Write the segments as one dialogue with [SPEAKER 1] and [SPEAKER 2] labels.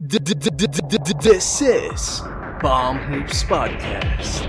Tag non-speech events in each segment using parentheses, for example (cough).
[SPEAKER 1] This is Bomb Hoops Podcast.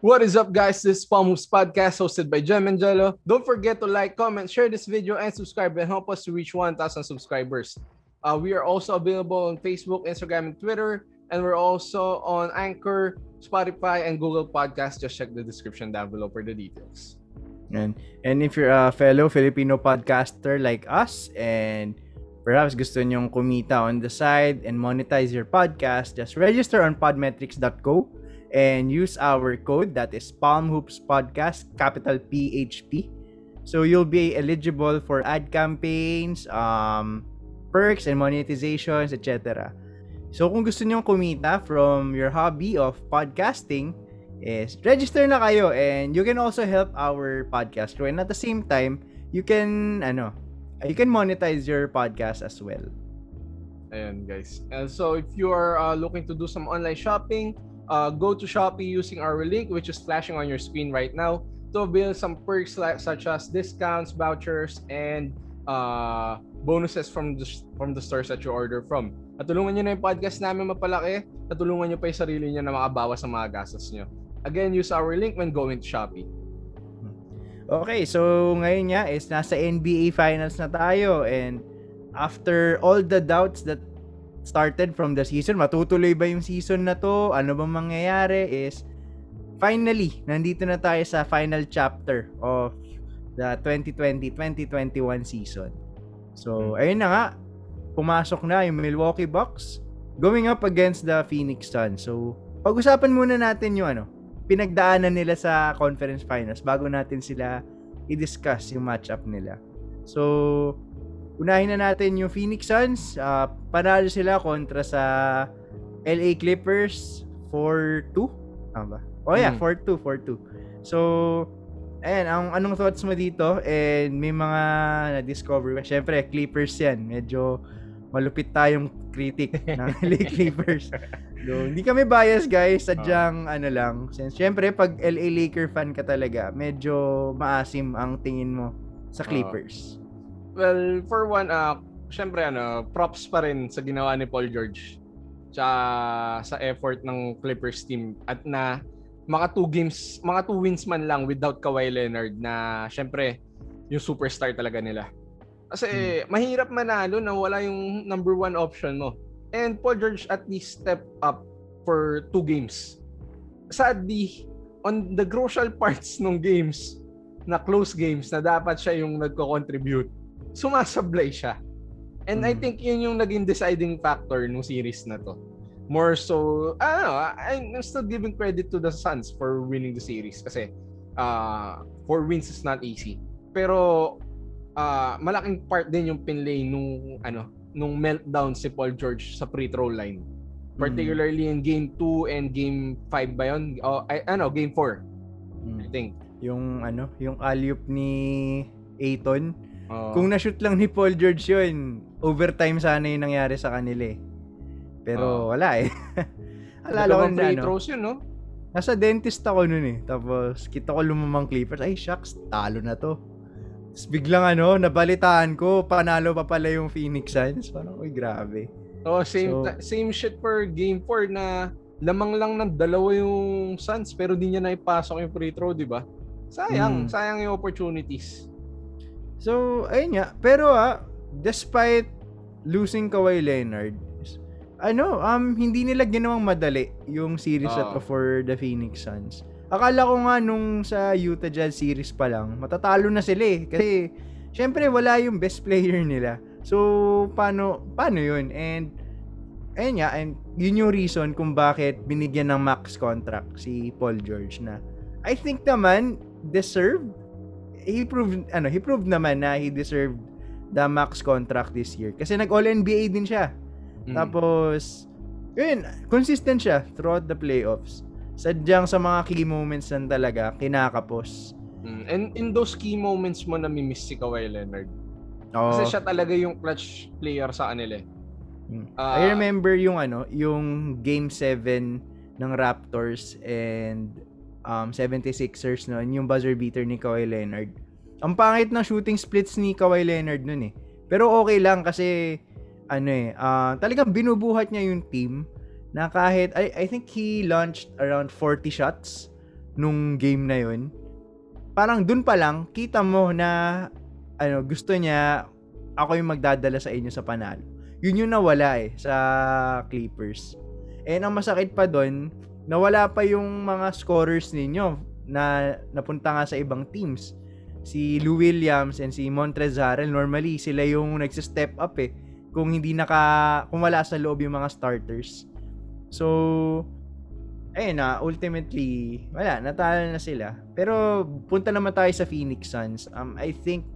[SPEAKER 1] What is up, guys? This is Palm Hoops Podcast hosted by Jem and Jello. Don't forget to like, comment, share this video, and subscribe and help us to reach 1,000 subscribers. Uh, we are also available on Facebook, Instagram, and Twitter. And we're also on Anchor, Spotify, and Google Podcasts. Just check the description down below for the details.
[SPEAKER 2] And, and if you're a fellow Filipino podcaster like us and perhaps gusto nyong kumita on the side and monetize your podcast, just register on podmetrics.co and use our code that is Palm Hoops Podcast, capital PHP. So you'll be eligible for ad campaigns, um, perks and monetizations, etc. So kung gusto niyo kumita from your hobby of podcasting, is register na kayo and you can also help our podcast crew. And at the same time, you can ano, you can monetize your podcast as well.
[SPEAKER 1] Ayan guys. And so if you are uh, looking to do some online shopping, uh, go to Shopee using our link, which is flashing on your screen right now, to build some perks like, such as discounts, vouchers, and uh, bonuses from the, from the stores that you order from. At tulungan nyo na yung podcast namin mapalaki, at tulungan nyo pa yung sarili nyo na makabawas sa mga gastos nyo. Again, use our link when going to Shopee.
[SPEAKER 2] Okay, so ngayon nga is nasa NBA Finals na tayo and after all the doubts that started from the season. Matutuloy ba yung season na to? Ano bang mangyayari is finally, nandito na tayo sa final chapter of the 2020-2021 season. So, ayun na nga. Pumasok na yung Milwaukee Bucks going up against the Phoenix Suns. So, pag-usapan muna natin yung ano, pinagdaanan nila sa conference finals bago natin sila i-discuss yung matchup nila. So, unahin na natin yung Phoenix Suns. Uh, panalo sila kontra sa LA Clippers 4-2. Tama ba? Oh yeah, mm. 4-2, 4-2. So, ayan, ang anong thoughts mo dito? And may mga na-discover. Siyempre, Clippers yan. Medyo malupit tayong critic (laughs) ng (laughs) LA Clippers. So, hindi kami bias guys, sadyang uh, ano lang. Since syempre pag LA Laker fan ka talaga, medyo maasim ang tingin mo sa Clippers. Uh,
[SPEAKER 1] Well, for one, uh, syempre ano, props pa rin sa ginawa ni Paul George. Tsaka sa effort ng Clippers team at na mga two games, mga two wins man lang without Kawhi Leonard na syempre yung superstar talaga nila. Kasi hmm. mahirap manalo na wala yung number one option mo. And Paul George at least step up for two games. Sadly, on the crucial (laughs) parts ng games, na close games, na dapat siya yung nagko-contribute, sumasablay siya. And mm. I think yun yung naging deciding factor ng series na to. More so, I don't know, I'm still giving credit to the Suns for winning the series kasi uh, four wins is not easy. Pero uh, malaking part din yung pinlay nung ano, nung meltdown si Paul George sa free throw line. Particularly mm. in game 2 and game 5 ba yun? Oh, I, ano, game 4. Mm. I think.
[SPEAKER 2] Yung ano, yung alley ni Aiton Oh. Kung na-shoot lang ni Paul George yun, overtime sana yung nangyari sa kanila eh. Pero oh. wala eh. (laughs)
[SPEAKER 1] Alala ko na ano. Throws yun, no?
[SPEAKER 2] Nasa dentist ako nun eh. Tapos kita ko lumamang Clippers. Ay, shucks, talo na to. Tapos biglang ano, nabalitaan ko, panalo pa pala yung Phoenix Suns. Parang, uy, grabe.
[SPEAKER 1] Oh, same so, same shit for game 4 na lamang lang ng dalawa yung Suns pero di niya na ipasok yung free throw, di ba? Sayang, hmm. sayang yung opportunities.
[SPEAKER 2] So, ayun nga. Pero ah, despite losing Kawhi Leonard, ano, um, hindi nila ginawang madali yung series uh. at ah. for the Phoenix Suns. Akala ko nga nung sa Utah Jazz series pa lang, matatalo na sila eh. Kasi, syempre, wala yung best player nila. So, paano, paano yun? And, ayun nga, and yun yung reason kung bakit binigyan ng max contract si Paul George na I think naman, deserved he proved ano, he proved naman na he deserved the max contract this year kasi nag All NBA din siya. Mm. Tapos yun, consistent siya throughout the playoffs. Sadyang sa mga key moments lang talaga kinakapos.
[SPEAKER 1] Mm. And in those key moments mo nami-miss si Kawhi Leonard. Oh. Kasi siya talaga yung clutch player sa kanila.
[SPEAKER 2] Mm. Uh, I remember yung ano, yung game 7 ng Raptors and um, 76ers noon, yung buzzer beater ni Kawhi Leonard. Ang pangit ng shooting splits ni Kawhi Leonard noon eh. Pero okay lang kasi ano eh, uh, talagang binubuhat niya yung team na kahit I, I think he launched around 40 shots nung game na yun. Parang dun pa lang kita mo na ano gusto niya ako yung magdadala sa inyo sa panalo. Yun yung nawala eh sa Clippers. And ang masakit pa doon, nawala pa yung mga scorers ninyo na napunta nga sa ibang teams. Si Lou Williams and si Montrezl Harrell, normally sila yung nagsi-step up eh kung hindi naka kung wala sa loob yung mga starters. So ayun na ultimately wala natalo na sila. Pero punta naman tayo sa Phoenix Suns. Um I think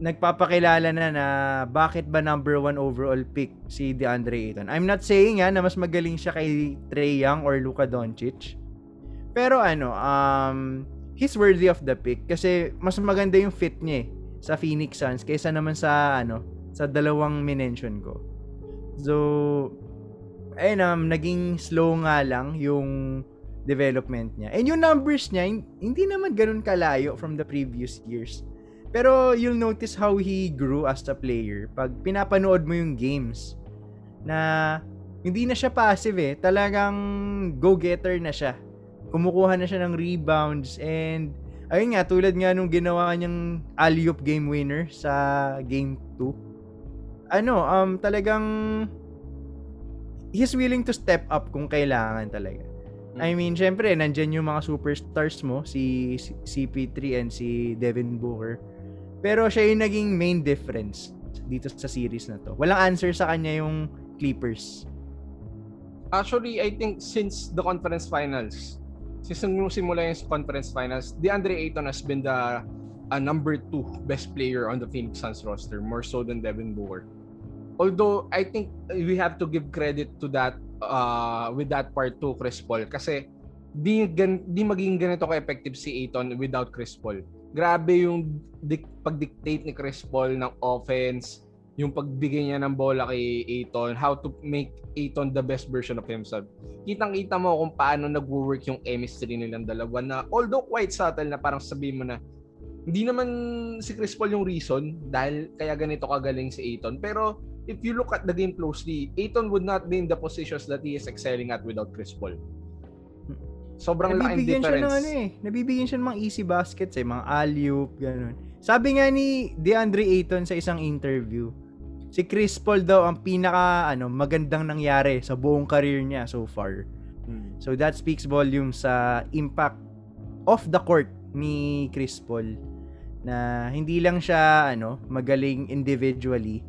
[SPEAKER 2] nagpapakilala na na bakit ba number one overall pick si DeAndre Ayton. I'm not saying ha, na mas magaling siya kay Trey Young or Luka Doncic. Pero ano, um, he's worthy of the pick kasi mas maganda yung fit niya eh, sa Phoenix Suns kaysa naman sa ano, sa dalawang minention ko. So, ayun um, naging slow nga lang yung development niya. And yung numbers niya, hindi naman ganun kalayo from the previous years pero you'll notice how he grew as a player pag pinapanood mo yung games na hindi na siya passive eh. Talagang go-getter na siya. Kumukuha na siya ng rebounds and ayun nga, tulad nga nung ginawa niyang alley game winner sa game 2. Ano, um, talagang he's willing to step up kung kailangan talaga. I mean, syempre, nandyan yung mga superstars mo, si CP3 and si Devin Booker. Pero siya yung naging main difference dito sa series na to. Walang answer sa kanya yung Clippers.
[SPEAKER 1] Actually, I think since the conference finals, since nung simula yung conference finals, DeAndre Ayton has been the uh, number two best player on the Phoenix Suns roster, more so than Devin Booker. Although, I think we have to give credit to that uh, with that part to Chris Paul kasi di, gan, di maging ganito ka-effective si Ayton without Chris Paul grabe yung dik- pag-dictate ni Chris Paul ng offense, yung pagbigay niya ng bola kay Aiton, how to make Aiton the best version of himself. Kitang-kita mo kung paano nagwo-work yung chemistry nilang dalawa na although quite subtle na parang sabihin mo na hindi naman si Chris Paul yung reason dahil kaya ganito kagaling si Aiton. Pero if you look at the game closely, Aiton would not be in the positions that he is excelling at without Chris Paul. Sobrang laking difference. Siya ng ano
[SPEAKER 2] eh. Nabibigyan siya ng mga easy baskets eh, mga alley-oop, ganun. Sabi nga ni DeAndre Ayton sa isang interview, si Chris Paul daw ang pinaka ano magandang nangyari sa buong career niya so far. Hmm. So that speaks volume sa impact off the court ni Chris Paul na hindi lang siya ano magaling individually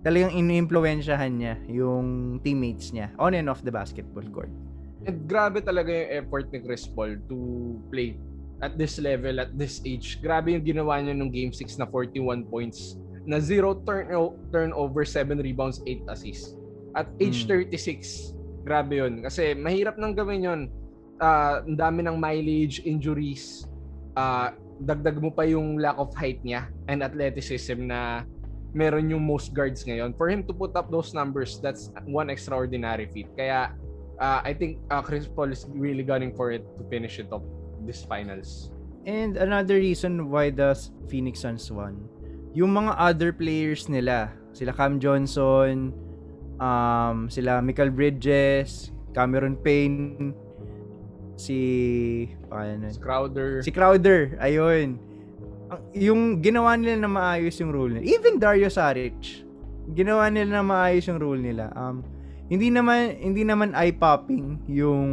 [SPEAKER 2] talagang iniimpluwensyahan niya yung teammates niya on and off the basketball court.
[SPEAKER 1] And grabe talaga yung effort ni Chris Paul to play at this level, at this age. Grabe yung ginawa niya nung Game 6 na 41 points, na 0 turn turnover, 7 rebounds, 8 assists. At age mm. 36, grabe yun. Kasi mahirap nang gawin yun. Uh, ang dami ng mileage, injuries, uh, dagdag mo pa yung lack of height niya and athleticism na meron yung most guards ngayon. For him to put up those numbers, that's one extraordinary feat. Kaya uh, I think uh, Chris Paul is really gunning for it to finish it up this finals.
[SPEAKER 2] And another reason why the Phoenix Suns won, yung mga other players nila, sila Cam Johnson, um, sila Michael Bridges, Cameron Payne, si
[SPEAKER 1] paano, si Crowder.
[SPEAKER 2] Si Crowder, ayun. Yung ginawa nila na maayos yung rule nila. Even Dario Saric, ginawa nila na maayos yung rule nila. Um, hindi naman hindi naman eye-popping yung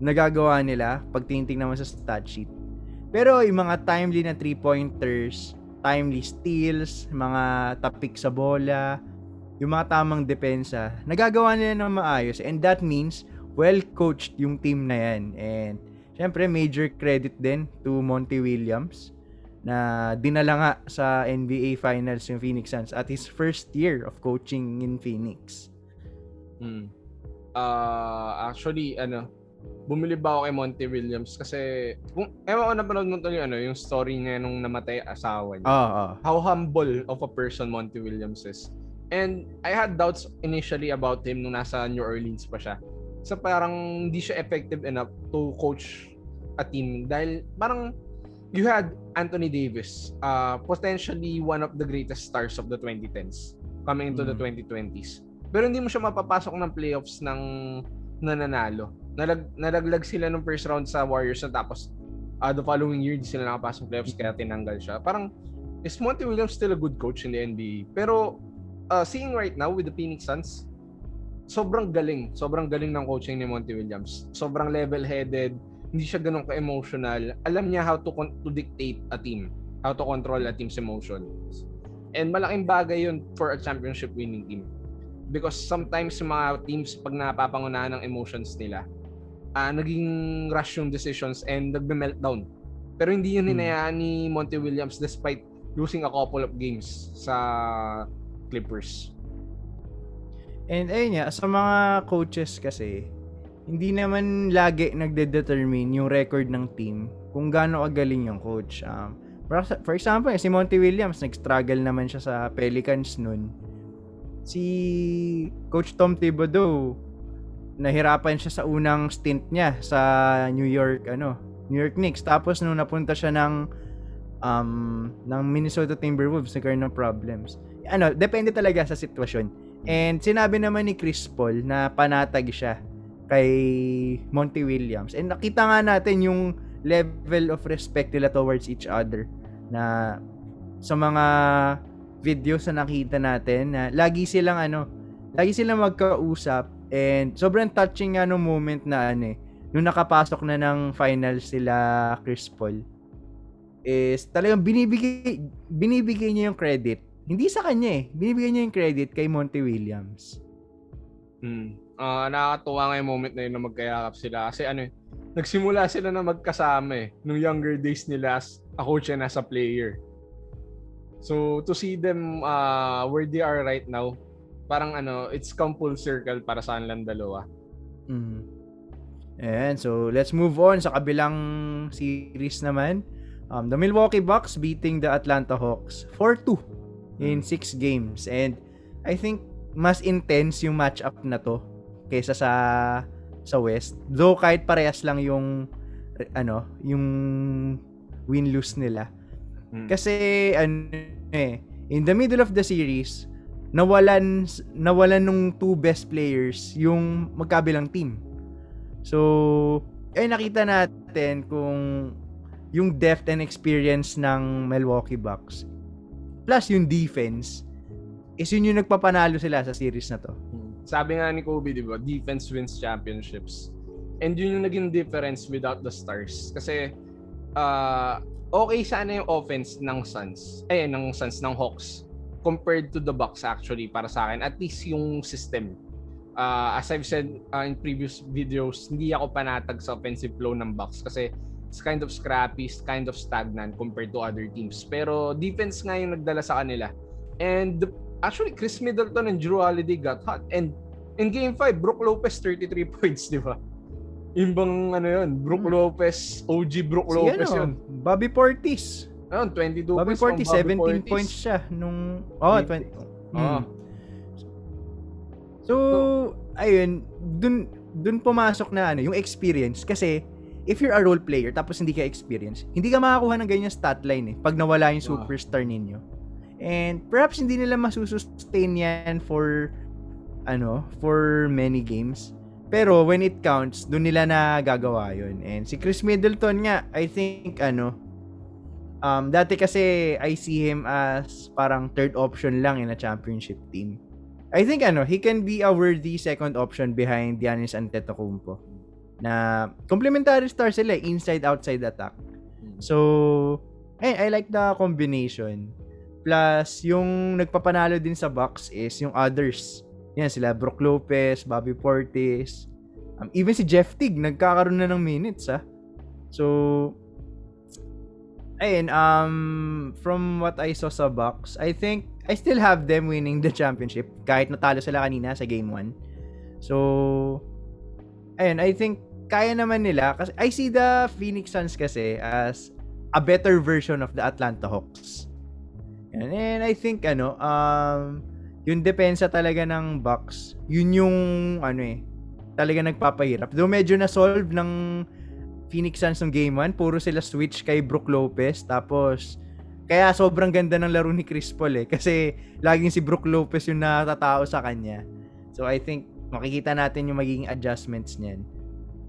[SPEAKER 2] nagagawa nila pag tinitingnan naman sa stat sheet. Pero yung mga timely na three-pointers, timely steals, mga tapik sa bola, yung mga tamang depensa, nagagawa nila ng maayos. And that means, well-coached yung team na yan. And, syempre, major credit din to Monty Williams na dinala nga sa NBA Finals yung Phoenix Suns at his first year of coaching in Phoenix.
[SPEAKER 1] Mm. Uh, actually, ano, bumili ba ako kay Monty Williams kasi kung ewan ko napanood mo yung ano yung story niya nung namatay asawa niya.
[SPEAKER 2] Oh, oh.
[SPEAKER 1] How humble of a person Monty Williams is. And I had doubts initially about him nung nasa New Orleans pa siya. sa parang hindi siya effective enough to coach a team dahil parang you had Anthony Davis, uh, potentially one of the greatest stars of the 2010s coming into mm. the 2020s. Pero hindi mo siya mapapasok ng playoffs ng nananalo. Nalag, nalaglag sila nung first round sa Warriors na tapos uh, the following year di sila nakapasok playoffs kaya tinanggal siya. Parang is Monty Williams still a good coach in the NBA? Pero uh, seeing right now with the Phoenix Suns, sobrang galing. Sobrang galing ng coaching ni Monty Williams. Sobrang level-headed hindi siya ganun ka-emotional. Alam niya how to, to dictate a team, how to control a team's emotions. And malaking bagay yun for a championship winning team. Because sometimes yung mga teams, pag napapangunahan ng emotions nila, uh, naging rush yung decisions and nagbe-meltdown. Pero hindi yun hmm. hinayaan ni Monty Williams despite losing a couple of games sa Clippers.
[SPEAKER 2] And ayun nga, sa mga coaches kasi, hindi naman lagi nagde-determine yung record ng team kung gaano kagaling yung coach. Um, for, example, si Monty Williams, nag-struggle naman siya sa Pelicans noon. Si Coach Tom Thibodeau, nahirapan siya sa unang stint niya sa New York, ano, New York Knicks. Tapos nung napunta siya ng um, ng Minnesota Timberwolves, nagkaroon ng problems. Ano, depende talaga sa sitwasyon. And sinabi naman ni Chris Paul na panatag siya kay Monty Williams. And nakita nga natin yung level of respect nila towards each other na sa mga videos na nakita natin na lagi silang ano, lagi silang magkausap and sobrang touching nga no moment na ano eh, nung nakapasok na ng finals sila Chris Paul is talagang binibigay binibigay niya yung credit. Hindi sa kanya eh, binibigay niya yung credit kay Monty Williams.
[SPEAKER 1] Hmm uh, nakakatuwa nga yung moment na yun na magkayakap sila. Kasi ano eh, nagsimula sila na magkasama eh, nung younger days nila as a coach and as a player. So, to see them uh, where they are right now, parang ano, it's come full circle para sa kanilang dalawa.
[SPEAKER 2] Mm. And so, let's move on sa kabilang series naman. Um, the Milwaukee Bucks beating the Atlanta Hawks 4-2 in 6 mm. games. And I think mas intense yung matchup na to kaysa sa sa West. Though kahit parehas lang yung ano, yung win-lose nila. Hmm. Kasi ano eh, in the middle of the series, nawalan nawalan nung two best players yung magkabilang team. So, ay nakita natin kung yung depth and experience ng Milwaukee Bucks plus yung defense is yun yung nagpapanalo sila sa series na to.
[SPEAKER 1] Sabi nga ni Kobe, di ba, defense wins championships. And yun yung naging difference without the stars. Kasi, uh, okay sana yung offense ng Suns, eh, ng Suns, ng Hawks, compared to the Bucks actually, para sa akin. At least yung system. Uh, as I've said uh, in previous videos, hindi ako panatag sa offensive flow ng Bucks kasi it's kind of scrappy, it's kind of stagnant compared to other teams. Pero defense nga yung nagdala sa kanila. And actually Chris Middleton and Drew Holiday got hot. And in game 5, Brook Lopez 33 (laughs) points, di ba? Yung bang ano yun, Brook hmm. Lopez, OG Brook si Lopez ano, yun.
[SPEAKER 2] Bobby Portis.
[SPEAKER 1] Ayun, 22
[SPEAKER 2] Bobby
[SPEAKER 1] points
[SPEAKER 2] Portis, 17 Portis. points siya nung, oh, 20. Oh. So, ayun, dun, dun pumasok na ano, yung experience. Kasi, if you're a role player tapos hindi ka experience, hindi ka makakuha ng ganyan stat line eh, pag nawala yung superstar ninyo. And perhaps hindi nila masusustain yan for ano, for many games. Pero when it counts, doon nila na gagawa yun. And si Chris Middleton nga, I think ano, um, dati kasi I see him as parang third option lang in a championship team. I think ano, he can be a worthy second option behind Giannis Antetokounmpo. Na complementary star sila, eh, inside outside attack. So, I, I like the combination. Plus, yung nagpapanalo din sa box is yung others. Yan, sila Brook Lopez, Bobby Portis. Um, even si Jeff Tigg, nagkakaroon na ng minutes, ha? So, ayun, um, from what I saw sa box, I think, I still have them winning the championship kahit natalo sila kanina sa game 1. So, ayun, I think, kaya naman nila kasi I see the Phoenix Suns kasi as a better version of the Atlanta Hawks. And, and I think ano, um yung depensa talaga ng Bucks, yun yung ano eh, talaga nagpapahirap. Though medyo na-solve ng Phoenix Suns ng game 1, puro sila switch kay Brook Lopez. Tapos, kaya sobrang ganda ng laro ni Chris Paul eh. Kasi laging si Brook Lopez yung natatao sa kanya. So I think makikita natin yung magiging adjustments niyan.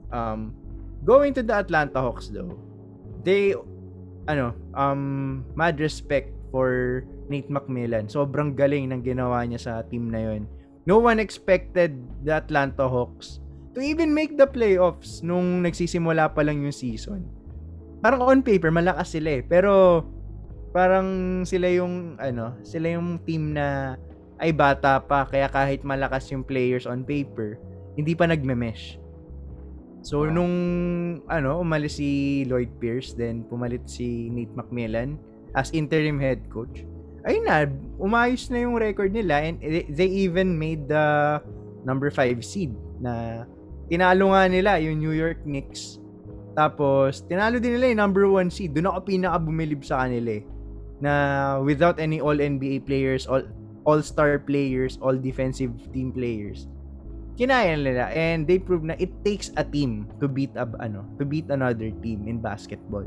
[SPEAKER 2] Um, going to the Atlanta Hawks though, they, ano, um, mad respect for Nate McMillan. Sobrang galing ng ginawa niya sa team na yon. No one expected the Atlanta Hawks to even make the playoffs nung nagsisimula pa lang yung season. Parang on paper, malakas sila eh. Pero, parang sila yung, ano, sila yung team na ay bata pa, kaya kahit malakas yung players on paper, hindi pa nagme-mesh. So, nung, ano, umalis si Lloyd Pierce, then pumalit si Nate McMillan as interim head coach. Ayun na, umayos na yung record nila and they even made the number 5 seed na tinalo nga nila yung New York Knicks. Tapos, tinalo din nila yung number one seed. Doon ako pinaka bumilib sa kanila eh. Na without any all-NBA players, all, all-star players, all defensive team players, kinaya nila and they proved na it takes a team to beat a, ano to beat another team in basketball.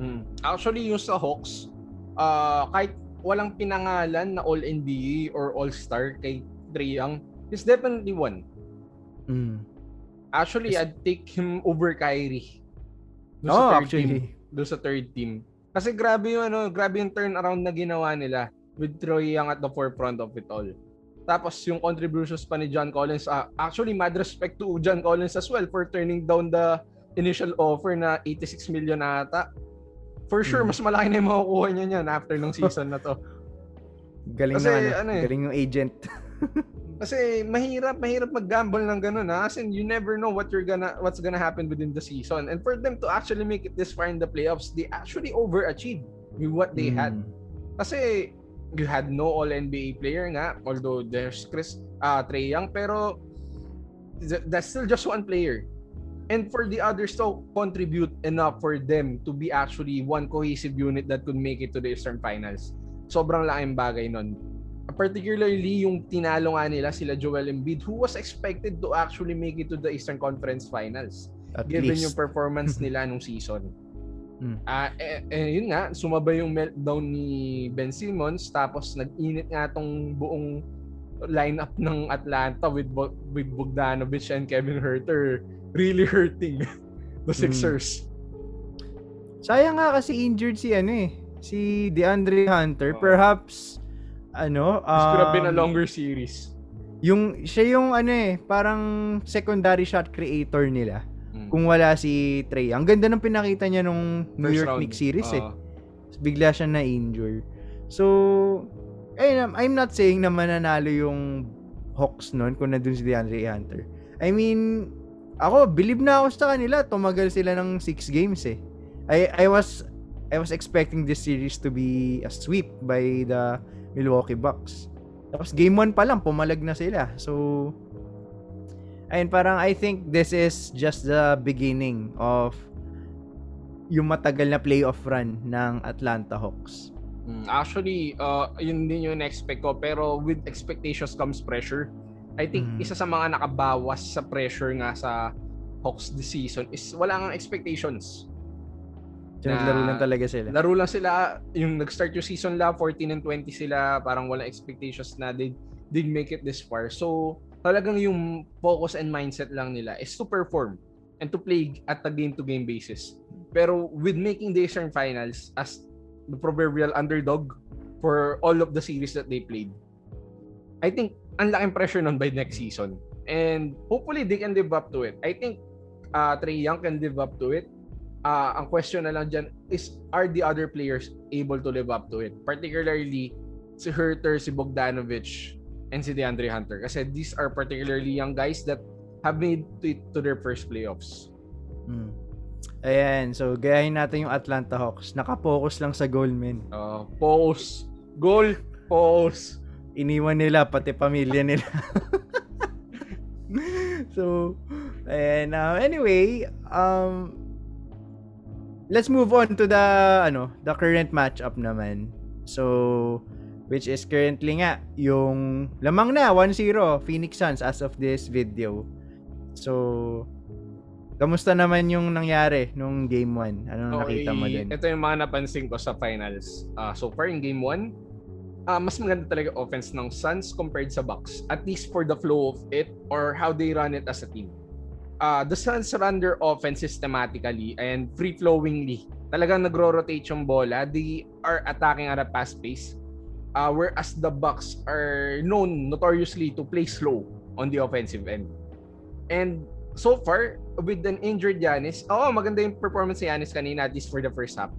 [SPEAKER 1] Hmm. Actually, yung sa Hawks, uh, kahit walang pinangalan na All-NBA or All-Star kay Trae Young, he's definitely one.
[SPEAKER 2] Mm.
[SPEAKER 1] Actually, I'd take him over Kyrie.
[SPEAKER 2] Doon oh, actually. Team,
[SPEAKER 1] doon sa third team. Kasi grabe yung ano, grabe yung turnaround na ginawa nila with Troy Young at the forefront of it all. Tapos yung contributions pa ni John Collins, uh, actually mad respect to John Collins as well for turning down the initial offer na 86 million na ata. For sure, hmm. mas malaki na yung makukuha niya niyan after ng season na to. (laughs)
[SPEAKER 2] Galing Kasi, na ano, ano eh, galing yung agent. (laughs)
[SPEAKER 1] Kasi mahirap, mahirap mag-gamble ng ganun ha. Kasi you never know what you're gonna, what's gonna happen within the season. And for them to actually make it this far in the playoffs, they actually overachieved with what they mm. had. Hmm. Kasi you had no All-NBA player nga, although there's Chris uh, Trey Young, pero that's still just one player. And for the others to contribute enough for them to be actually one cohesive unit that could make it to the Eastern Finals. Sobrang laking bagay nun particularly yung tinalo nga nila sila Joel Embiid who was expected to actually make it to the Eastern Conference Finals At given least. yung performance (laughs) nila nung season. Hmm. Ah, uh, eh, eh, yun nga, sumabay yung meltdown ni Ben Simmons tapos nag-init nga tong buong lineup ng Atlanta with with Bogdanovic and Kevin Herter really hurting (laughs) the. Sixers. Hmm.
[SPEAKER 2] Sayang nga kasi injured si ano eh, si DeAndre Hunter. Oh. Perhaps ano, um,
[SPEAKER 1] This could have been a um, longer series.
[SPEAKER 2] Yung, siya yung ano eh, parang secondary shot creator nila. Mm. Kung wala si Trey. Ang ganda ng pinakita niya nung New York Knicks series uh, eh. Bigla siya na-injure. So, ayun, I'm not saying na mananalo yung Hawks noon kung nandun si DeAndre Hunter. I mean, ako, believe na ako sa kanila. Tumagal sila ng 6 games eh. I, I was I was expecting this series to be a sweep by the Milwaukee Bucks. Tapos game 1 pa lang, pumalag na sila. So, ayun, parang I think this is just the beginning of yung matagal na playoff run ng Atlanta Hawks.
[SPEAKER 1] Hmm, actually, uh, yun din yung expect ko. Pero with expectations comes pressure. I think mm. isa sa mga nakabawas sa pressure nga sa Hawks this season is wala nga expectations.
[SPEAKER 2] Naglaro lang talaga sila.
[SPEAKER 1] Laro lang sila. Yung nag-start yung season la, 14 and 20 sila. Parang walang expectations na they did make it this far. So, talagang yung focus and mindset lang nila is to perform and to play at a game-to-game basis. Pero with making the Eastern Finals as the proverbial underdog for all of the series that they played, I think ang laking pressure nun by next season. And hopefully they can live up to it. I think uh, Trey Young can live up to it uh, ang question na lang dyan is, are the other players able to live up to it? Particularly, si Herter, si Bogdanovic, and si DeAndre Hunter. Kasi these are particularly young guys that have made it to their first playoffs.
[SPEAKER 2] Hmm. Ayan, so gayahin natin yung Atlanta Hawks. Nakapokus lang sa goal, men.
[SPEAKER 1] Uh, focus. Goal. Focus.
[SPEAKER 2] Iniwan nila, pati pamilya nila. (laughs) so, and uh, anyway, um, let's move on to the ano, the current matchup naman. So which is currently nga yung lamang na 1-0 Phoenix Suns as of this video. So, kamusta naman yung nangyari nung game 1? Anong
[SPEAKER 1] Okay,
[SPEAKER 2] nakita mo din?
[SPEAKER 1] Ito yung mga napansin ko sa finals. Ah, so far in game 1, ah, mas maganda talaga offense ng Suns compared sa Bucks. At least for the flow of it or how they run it as a team. Ah, the Suns run their offense systematically and free-flowingly. Talagang nagro-rotate yung bola. They are attacking at a fast pace. Ah, whereas the Bucks are known notoriously to play slow on the offensive end. And so far, with an injured Giannis, oo, maganda yung performance ni Giannis kanina, at least for the first half.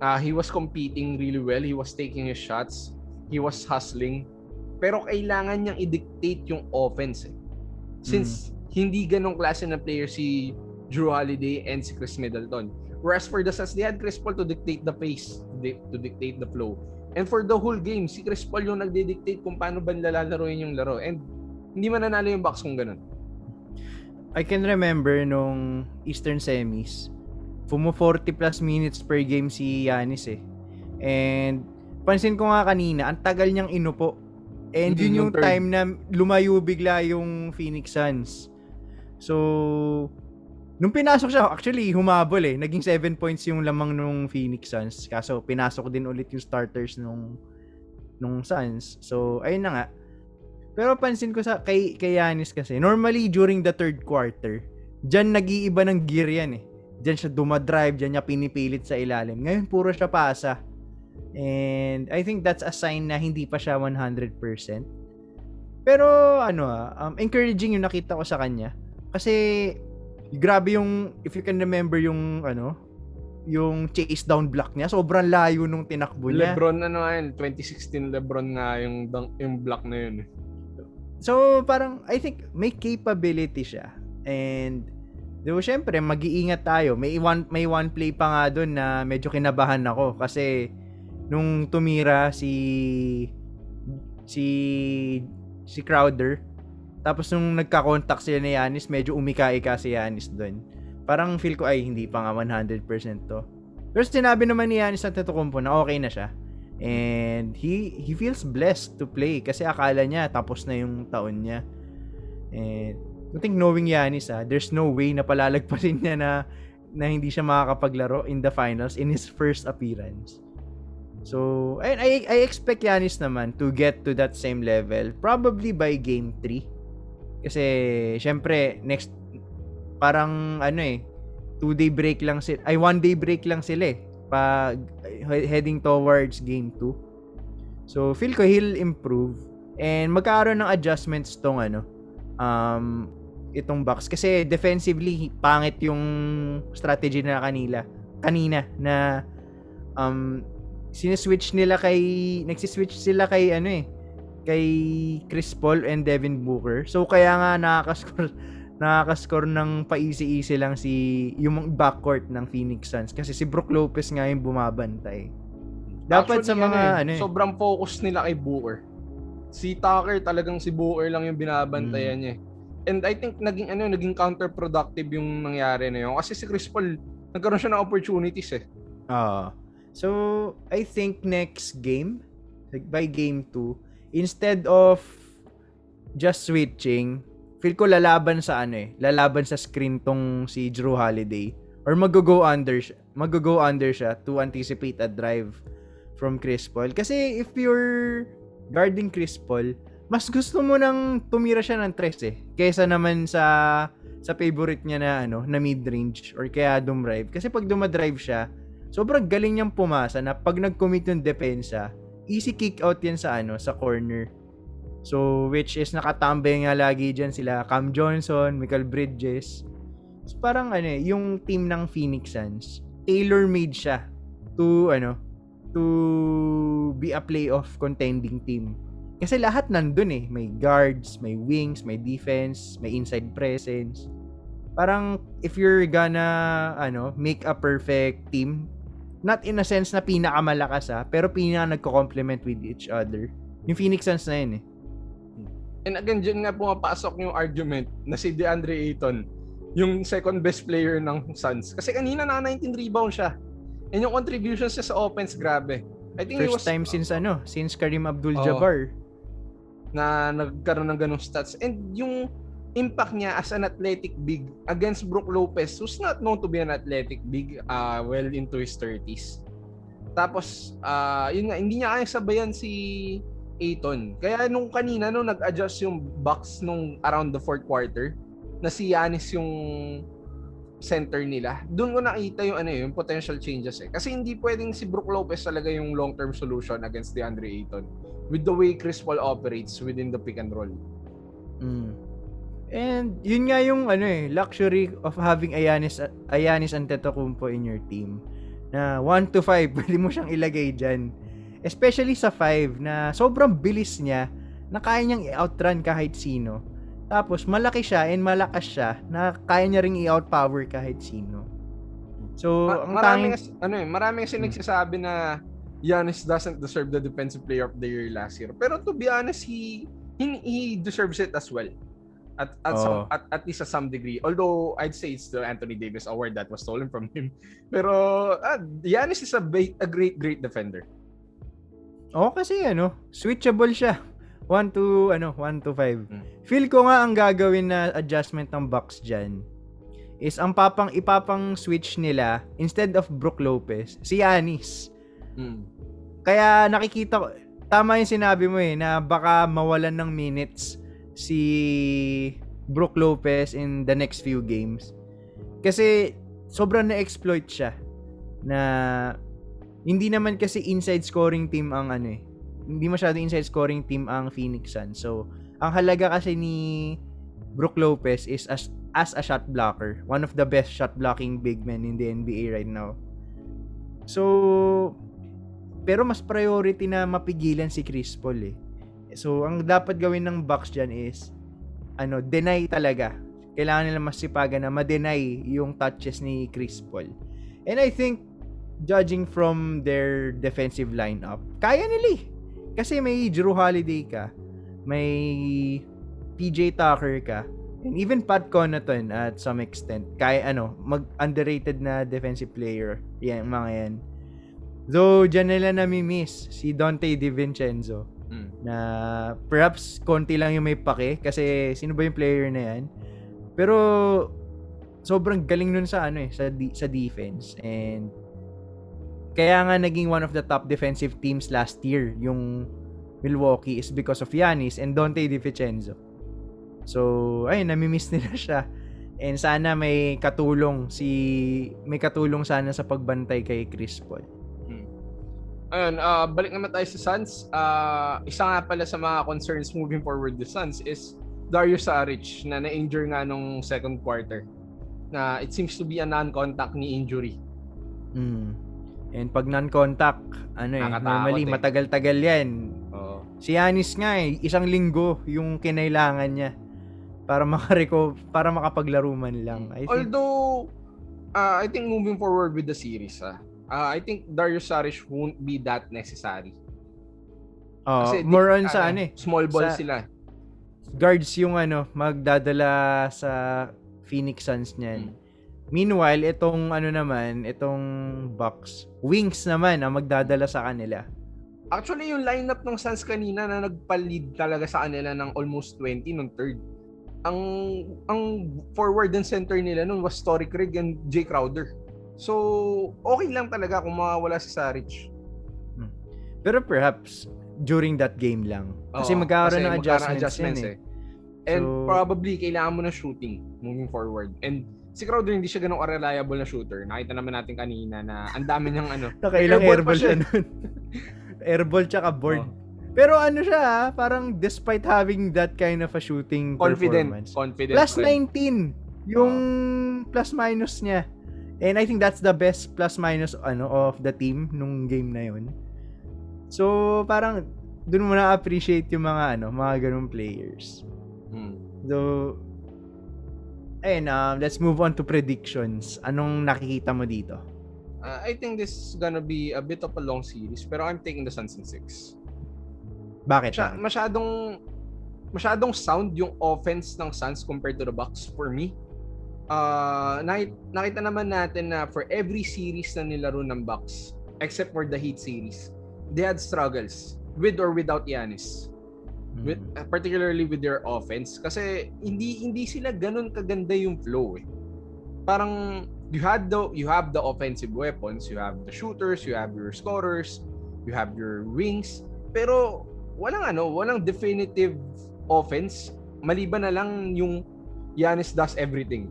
[SPEAKER 1] Uh, he was competing really well. He was taking his shots. He was hustling. Pero kailangan niyang i-dictate yung offense. Eh. Since hindi ganong klase ng player si Drew Holiday and si Chris Middleton. Whereas for the Suns, they had Chris Paul to dictate the pace, to dictate the flow. And for the whole game, si Chris Paul yung nagde-dictate kung paano ba nilalaroin yung laro. And hindi mananalo yung Bucks kung ganun.
[SPEAKER 2] I can remember nung Eastern Semis, fumo 40 plus minutes per game si Yanis eh. And pansin ko nga kanina, ang tagal niyang inupo. And yun
[SPEAKER 1] yung
[SPEAKER 2] time na lumayo bigla yung Phoenix Suns. So, nung pinasok siya, actually humabol eh. Naging 7 points yung lamang nung Phoenix Suns. Kaso pinasok din ulit yung starters nung nung Suns. So, ayun na nga. Pero pansin ko sa kay kay Giannis kasi, normally during the third quarter, diyan nag-iiba ng gear yan eh. Diyan siya dumadrive, diyan niya pinipilit sa ilalim. Ngayon puro siya pasa. And I think that's a sign na hindi pa siya 100%. Pero ano ah, um, encouraging yung nakita ko sa kanya. Kasi grabe yung if you can remember yung ano, yung chase down block niya, sobrang layo nung tinakbo niya.
[SPEAKER 1] Lebron ano nga yun, 2016 Lebron nga yung yung block na yun. eh.
[SPEAKER 2] So, parang, I think, may capability siya. And, di ba, syempre, mag-iingat tayo. May one, may one play pa nga doon na medyo kinabahan ako. Kasi, nung tumira si, si, si Crowder, tapos nung nagka-contact sila ni Yanis, medyo umika-ika si Yanis doon. Parang feel ko, ay, hindi pa nga 100% to. Pero sinabi naman ni Yanis Antetokounmpo na okay na siya. And he he feels blessed to play kasi akala niya tapos na yung taon niya. And I think knowing Giannis ah, there's no way na palalagpasin niya na na hindi siya makakapaglaro in the finals in his first appearance. So, I, I, I expect Giannis naman to get to that same level probably by game 3. Kasi syempre next parang ano eh two day break lang sila ay one day break lang sila eh pag heading towards game 2. So feel ko he'll improve and magkakaroon ng adjustments tong ano um itong box kasi defensively pangit yung strategy na kanila kanina na um siniswitch nila kay nagsiswitch sila kay ano eh kay Chris Paul and Devin Booker. So kaya nga nakaka-score (laughs) nakaka-score ng paisi-isi lang si yung backcourt ng Phoenix Suns kasi si Brook Lopez nga yung bumabantay. Dapat sa
[SPEAKER 1] Actually,
[SPEAKER 2] mga
[SPEAKER 1] eh,
[SPEAKER 2] ano eh.
[SPEAKER 1] sobrang focus nila kay Booker. Si Tucker talagang si Booker lang yung binabantayan
[SPEAKER 2] Mm.
[SPEAKER 1] niya. And I think naging ano naging counterproductive yung nangyari na yun kasi si Chris Paul nagkaroon siya ng opportunities eh.
[SPEAKER 2] Oo. So, I think next game, like by game 2, instead of just switching, feel ko lalaban sa ano eh, lalaban sa screen tong si Drew Holiday or mag-go under siya, mag-go under siya to anticipate a drive from Chris Paul. Kasi if you're guarding Chris Paul, mas gusto mo nang tumira siya ng tres eh, kaysa naman sa sa favorite niya na ano, na mid-range or kaya dumrive. Kasi pag dumadrive siya, sobrang galing niyang pumasa na pag nag-commit yung depensa, easy kick out yan sa ano, sa corner. So, which is nakatambay nga lagi dyan sila Cam Johnson, Michael Bridges. So, parang ano eh, yung team ng Phoenix Suns, tailor-made siya to ano, to be a playoff contending team. Kasi lahat nandun eh. May guards, may wings, may defense, may inside presence. Parang if you're gonna ano, make a perfect team, not in a sense na pinakamalakas ah, pero pinaka nagko-complement with each other. Yung Phoenix Suns na yun eh.
[SPEAKER 1] And again, dyan nga pumapasok yung argument na si DeAndre Ayton, yung second best player ng Suns. Kasi kanina na 19 rebound siya. And yung contributions niya sa offense, grabe. I think
[SPEAKER 2] First
[SPEAKER 1] was,
[SPEAKER 2] time since ano, since Karim Abdul-Jabbar.
[SPEAKER 1] Na nagkaroon ng ganong stats. And yung impact niya as an athletic big against Brook Lopez who's not known to be an athletic big uh, well into his 30s. Tapos, uh, yun nga, hindi niya kaya sabayan si Aiton. Kaya nung kanina, nung nag-adjust yung box nung around the fourth quarter, na si Yanis yung center nila, doon ko nakita yung ano yung potential changes eh. Kasi hindi pwedeng si Brook Lopez talaga yung long-term solution against DeAndre Ayton with the way Chris Paul operates within the pick and roll.
[SPEAKER 2] Mm. And yun nga yung ano eh, luxury of having Ayanis Ayanis Antetokounmpo in your team. Na 1 to 5, (laughs) pwede mo siyang ilagay diyan. Especially sa 5 na sobrang bilis niya na kaya niyang i-outrun kahit sino. Tapos malaki siya and malakas siya na kaya niya ring i-outpower kahit sino. So,
[SPEAKER 1] Ma-
[SPEAKER 2] ang
[SPEAKER 1] maraming
[SPEAKER 2] tanging
[SPEAKER 1] ano eh, maraming kasi
[SPEAKER 2] Hmm.
[SPEAKER 1] nagsasabi na Giannis doesn't deserve the defensive player of the year last year. Pero to be honest, he he, he deserves it as well. At at,
[SPEAKER 2] Oo.
[SPEAKER 1] some, at at least to some degree. Although I'd say it's the Anthony Davis award that was stolen from him. (laughs) Pero uh, Giannis is a, ba- a great great defender.
[SPEAKER 2] Oo, kasi ano, switchable siya. 1 to ano, 1 to 5.
[SPEAKER 1] Mm.
[SPEAKER 2] Feel ko nga ang gagawin na adjustment ng Bucks diyan is ang papang ipapang switch nila instead of Brook Lopez, si Yanis.
[SPEAKER 1] Mm.
[SPEAKER 2] Kaya nakikita ko tama yung sinabi mo eh na baka mawalan ng minutes si Brook Lopez in the next few games. Kasi sobrang na-exploit siya na hindi naman kasi inside scoring team ang ano eh. Hindi masyado inside scoring team ang Phoenix Suns. So, ang halaga kasi ni Brook Lopez is as as a shot blocker. One of the best shot blocking big men in the NBA right now. So, pero mas priority na mapigilan si Chris Paul eh. So, ang dapat gawin ng Bucks dyan is ano, deny talaga. Kailangan nila masipagan na ma-deny yung touches ni Chris Paul. And I think judging from their defensive lineup, kaya nila eh. Kasi may Drew Holiday ka, may PJ Tucker ka, and even Pat Connaughton at some extent. Kaya ano, mag underrated na defensive player. Yan, mga yan. Though, dyan nila nami-miss si Dante DiVincenzo
[SPEAKER 1] Mm.
[SPEAKER 2] na perhaps konti lang yung may pake kasi sino ba yung player na yan? Pero sobrang galing nun sa ano eh sa di- sa defense. And kaya nga naging one of the top defensive teams last year yung Milwaukee is because of Giannis and Dante DiVincenzo so ay nami-miss (laughs) nila siya. And sana may katulong si may katulong sana sa pagbantay kay Chris Paul
[SPEAKER 1] Ayun, ah, balik naman tayo sa Suns. Ah, isa nga pala sa mga concerns moving forward the Suns is Darius Saric na na-injure nga nung second quarter. Na it seems to be a non-contact knee injury.
[SPEAKER 2] Mm. And pag non-contact, ano eh,
[SPEAKER 1] Nakatakot
[SPEAKER 2] normally
[SPEAKER 1] eh.
[SPEAKER 2] matagal-tagal yan.
[SPEAKER 1] Oo.
[SPEAKER 2] Si Yanis nga eh, isang linggo yung kinailangan niya para makareco para makapaglaro man lang. I think,
[SPEAKER 1] Although, ah, I think moving forward with the series, ah, ah, I think Darius Saric won't be that necessary.
[SPEAKER 2] oh,
[SPEAKER 1] Kasi di-
[SPEAKER 2] more on sa ano eh,
[SPEAKER 1] Small ball
[SPEAKER 2] sa-
[SPEAKER 1] sila.
[SPEAKER 2] guards yung ano, magdadala sa Phoenix Suns niyan.
[SPEAKER 1] Mm.
[SPEAKER 2] Meanwhile, itong ano naman, itong Bucks, Wings naman ang magdadala sa kanila.
[SPEAKER 1] Actually, yung lineup ng Suns kanina na nagpa-lead talaga sa kanila ng almost 20 nung third. Ang ang forward and center nila nun was Story Craig and Jay Crowder. So, okay lang talaga kung mawawala si Saric.
[SPEAKER 2] Pero perhaps during that game lang. Kasi
[SPEAKER 1] Oo,
[SPEAKER 2] magkakaroon ng
[SPEAKER 1] magkakaroon
[SPEAKER 2] adjustments, yan eh.
[SPEAKER 1] And
[SPEAKER 2] So-
[SPEAKER 1] probably, kailangan mo na shooting moving forward. And si Crowder hindi siya ganun reliable na shooter. Nakita naman natin kanina na ang dami niyang ano. (laughs)
[SPEAKER 2] Nakailang
[SPEAKER 1] airball
[SPEAKER 2] airball siya nun. (laughs) airball tsaka board.
[SPEAKER 1] Oh.
[SPEAKER 2] Pero ano siya ah, parang despite having that kind of a shooting
[SPEAKER 1] Confident.
[SPEAKER 2] performance.
[SPEAKER 1] Confident.
[SPEAKER 2] Plus
[SPEAKER 1] pa rin.
[SPEAKER 2] 19 yung plus minus niya. And I think that's the best plus minus ano of the team nung game na yun. So parang dun mo na appreciate yung mga ano, mga ganung players.
[SPEAKER 1] Hmm.
[SPEAKER 2] So ayun, um, let's move on to predictions. Anong nakikita mo dito?
[SPEAKER 1] Uh, I think this is gonna be a bit of a long series pero I'm taking the Suns in 6.
[SPEAKER 2] Bakit?
[SPEAKER 1] Masya, masyadong masyadong sound yung offense ng Suns compared to the Bucks for me. Uh, nakita, nakita naman natin na for every series na nilaro ng Bucks except for the Heat series, they had struggles with or without Giannis. with uh, particularly with their offense kasi hindi hindi sila ganun kaganda yung flow eh. Parang you had the you have the offensive weapons, you have the shooters, you have your scorers, you have your wings, pero walang ano, walang definitive offense maliban na lang yung Giannis does everything.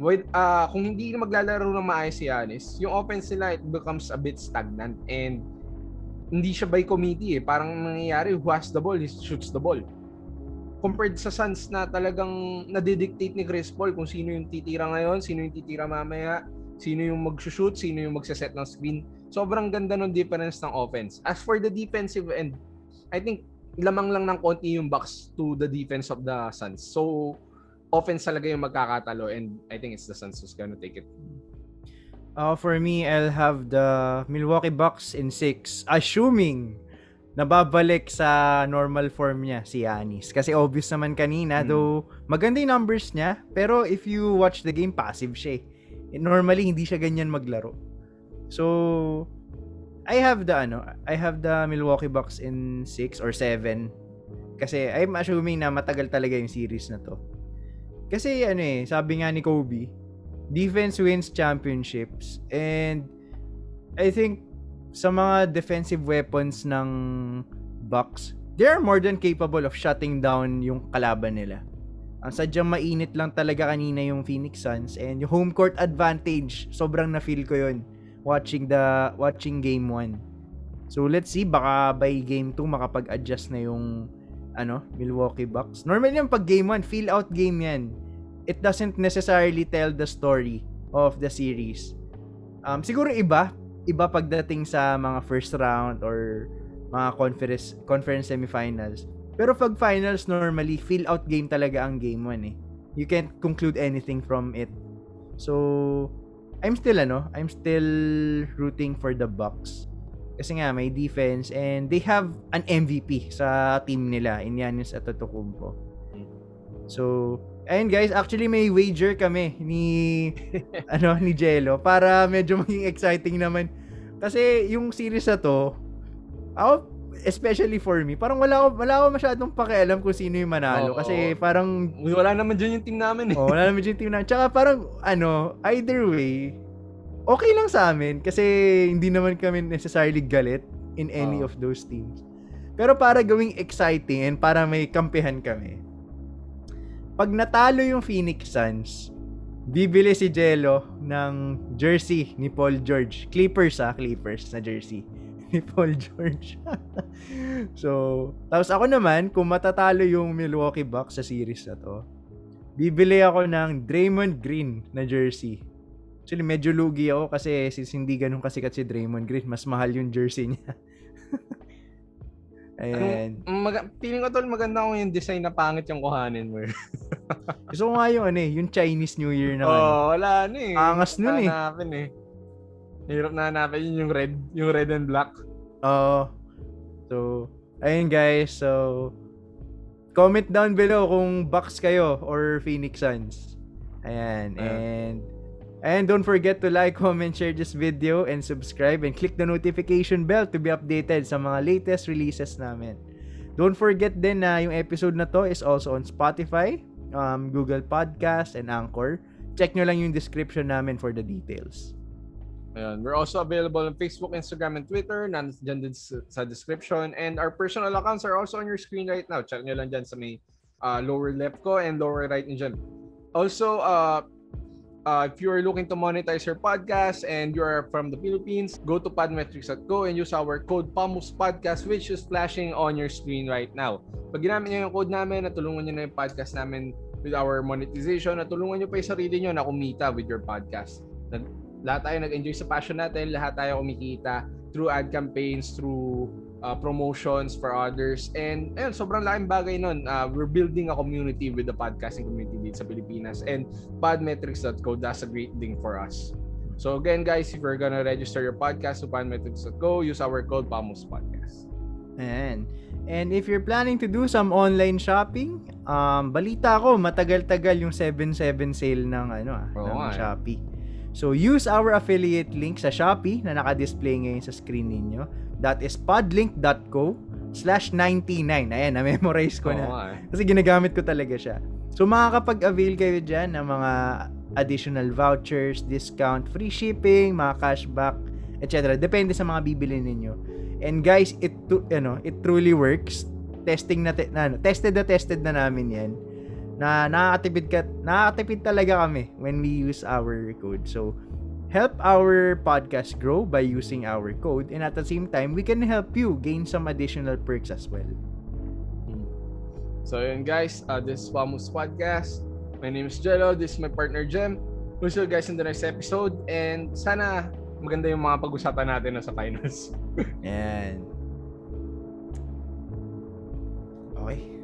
[SPEAKER 1] With, uh, kung hindi maglalaro ng maayos si Giannis, yung offense nila it becomes a bit stagnant and hindi siya by committee eh. Parang nangyayari, who has the ball, he shoots the ball. Compared sa Suns na talagang nadidictate ni Chris Paul kung sino yung titira ngayon, sino yung titira mamaya, sino yung mag-shoot, sino yung magsaset ng screen. Sobrang ganda ng difference ng offense. As for the defensive end, I think lamang lang ng konti yung box to the defense of the Suns. So, offense talaga yung magkakatalo and I think it's the Suns who's gonna take it.
[SPEAKER 2] Uh, for me, I'll have the Milwaukee Bucks in 6. Assuming nababalik sa normal form niya si Yanis. Kasi obvious naman kanina,
[SPEAKER 1] Hmm.
[SPEAKER 2] though maganda yung numbers niya, pero if you watch the game, passive siya eh. Normally, hindi siya ganyan maglaro. So, I have the ano, I have the Milwaukee Bucks in 6 or 7. Kasi I'm assuming na matagal talaga yung series na to. Kasi ano eh, sabi nga ni Kobe, defense wins championships and I think sa mga defensive weapons ng Bucks, they are more than capable of shutting down yung kalaban nila. Ang sadyang mainit lang talaga kanina yung Phoenix Suns and yung home court advantage, sobrang na-feel ko yun watching the watching game 1. So let's see baka by game 2 makapag-adjust na yung ano, Milwaukee Bucks. Normally yung pag game 1, feel out game yan. It doesn't necessarily tell the story of the series. Um, siguro iba, iba pagdating sa mga first round or mga conference conference semifinals. Pero pag finals normally feel out game talaga ang game 1 eh. You can't conclude anything from it. So I'm still ano, I'm still rooting for the Bucks. Kasi nga may defense and they have an MVP sa team nila in Giannis Antetokounmpo. So, ayun guys, actually may wager kami ni (laughs) ano ni Jello para medyo maging exciting naman. Kasi yung series na to, ako especially for me, parang wala ako wala ako masyadong pakialam kung sino yung manalo
[SPEAKER 1] Oo.
[SPEAKER 2] kasi parang
[SPEAKER 1] Uy, wala naman dyan yung team namin eh.
[SPEAKER 2] oh, wala naman yung team na. Tsaka parang ano, either way, okay lang sa amin kasi hindi naman kami necessarily galit in any
[SPEAKER 1] Oo.
[SPEAKER 2] of those teams. Pero para gawing exciting and para may kampihan kami, pag natalo yung Phoenix Suns, bibili si Jello ng jersey ni Paul George. Clippers ah, Clippers na jersey (laughs) ni Paul George. (laughs) so, tapos ako naman, kung matatalo yung Milwaukee Bucks sa series na to, bibili ako ng Draymond Green na jersey. Actually, medyo lugi ako kasi since hindi ganun kasikat si Draymond Green, mas mahal yung jersey niya. (laughs) Ayan.
[SPEAKER 1] Mag- feeling ko tol maganda kung yung design na pangit yung kuhanin mo. (laughs)
[SPEAKER 2] Gusto ko nga yung ano eh, yung Chinese New Year na ano.
[SPEAKER 1] oh, wala na eh.
[SPEAKER 2] Angas nun eh.
[SPEAKER 1] Hanapin eh. Hirap na hanapin yun yung red, yung red and black.
[SPEAKER 2] Oo. so, ayun guys. So, comment down below kung Bucks kayo or Phoenix Suns. Ayan.
[SPEAKER 1] Ayan.
[SPEAKER 2] And, and don't forget to like, comment, share this video, and subscribe, and click the notification bell to be updated sa mga latest releases namin. Don't forget din na yung episode na to is also on Spotify, um, Google Podcast, and Anchor. Check nyo lang yung description namin for the details.
[SPEAKER 1] Ayan. We're also available on Facebook, Instagram, and Twitter. Nandiyan din sa, description. And our personal accounts are also on your screen right now. Check nyo lang dyan sa may uh, lower left ko and lower right nyo dyan. Also, uh, uh, if you are looking to monetize your podcast and you are from the Philippines, go to podmetrics.co and use our code PAMUS Podcast which is flashing on your screen right now. Pag ginamit nyo yung code namin, natulungan nyo na yung podcast namin with our monetization, natulungan nyo pa yung sarili nyo na kumita with your podcast. Lahat tayo nag-enjoy sa passion natin, lahat tayo kumikita through ad campaigns, through uh, promotions for others. And ayun, sobrang laking bagay nun. Uh, we're building a community with the podcasting community dito sa Pilipinas. And podmetrics.co, that's a great thing for us. So again, guys, if you're gonna register your podcast to podmetrics.co, use our code PAMUSPodcast.
[SPEAKER 2] Ayan. And if you're planning to do some online shopping, um, balita ko, matagal-tagal yung 7-7 sale ng, ano, ah,
[SPEAKER 1] Oo
[SPEAKER 2] ng
[SPEAKER 1] eh.
[SPEAKER 2] Shopee. So, use our affiliate link sa Shopee na naka-display ngayon sa screen ninyo. That is podlink.co slash 99. Ayan, na-memorize ko na.
[SPEAKER 1] eh.
[SPEAKER 2] Kasi ginagamit ko talaga siya. So makakapag-avail kayo dyan ng mga additional vouchers, discount, free shipping, mga cashback, etc. Depende sa mga bibili ninyo. And guys, it tu- ano, it truly works. Testing na, te- na ano, tested na tested na namin 'yan. Na nakakatipid ka, nakakatipid talaga kami when we use our code. So help our podcast grow by using our code and at the same time, we can help you gain some additional perks as well.
[SPEAKER 1] So yun guys, uh, this is Famus Podcast. My name is Jello, this is my partner Jem. We'll see you guys in the next episode and sana maganda yung mga pag-usapan natin na sa finals. (laughs)
[SPEAKER 2] Yan. Okay.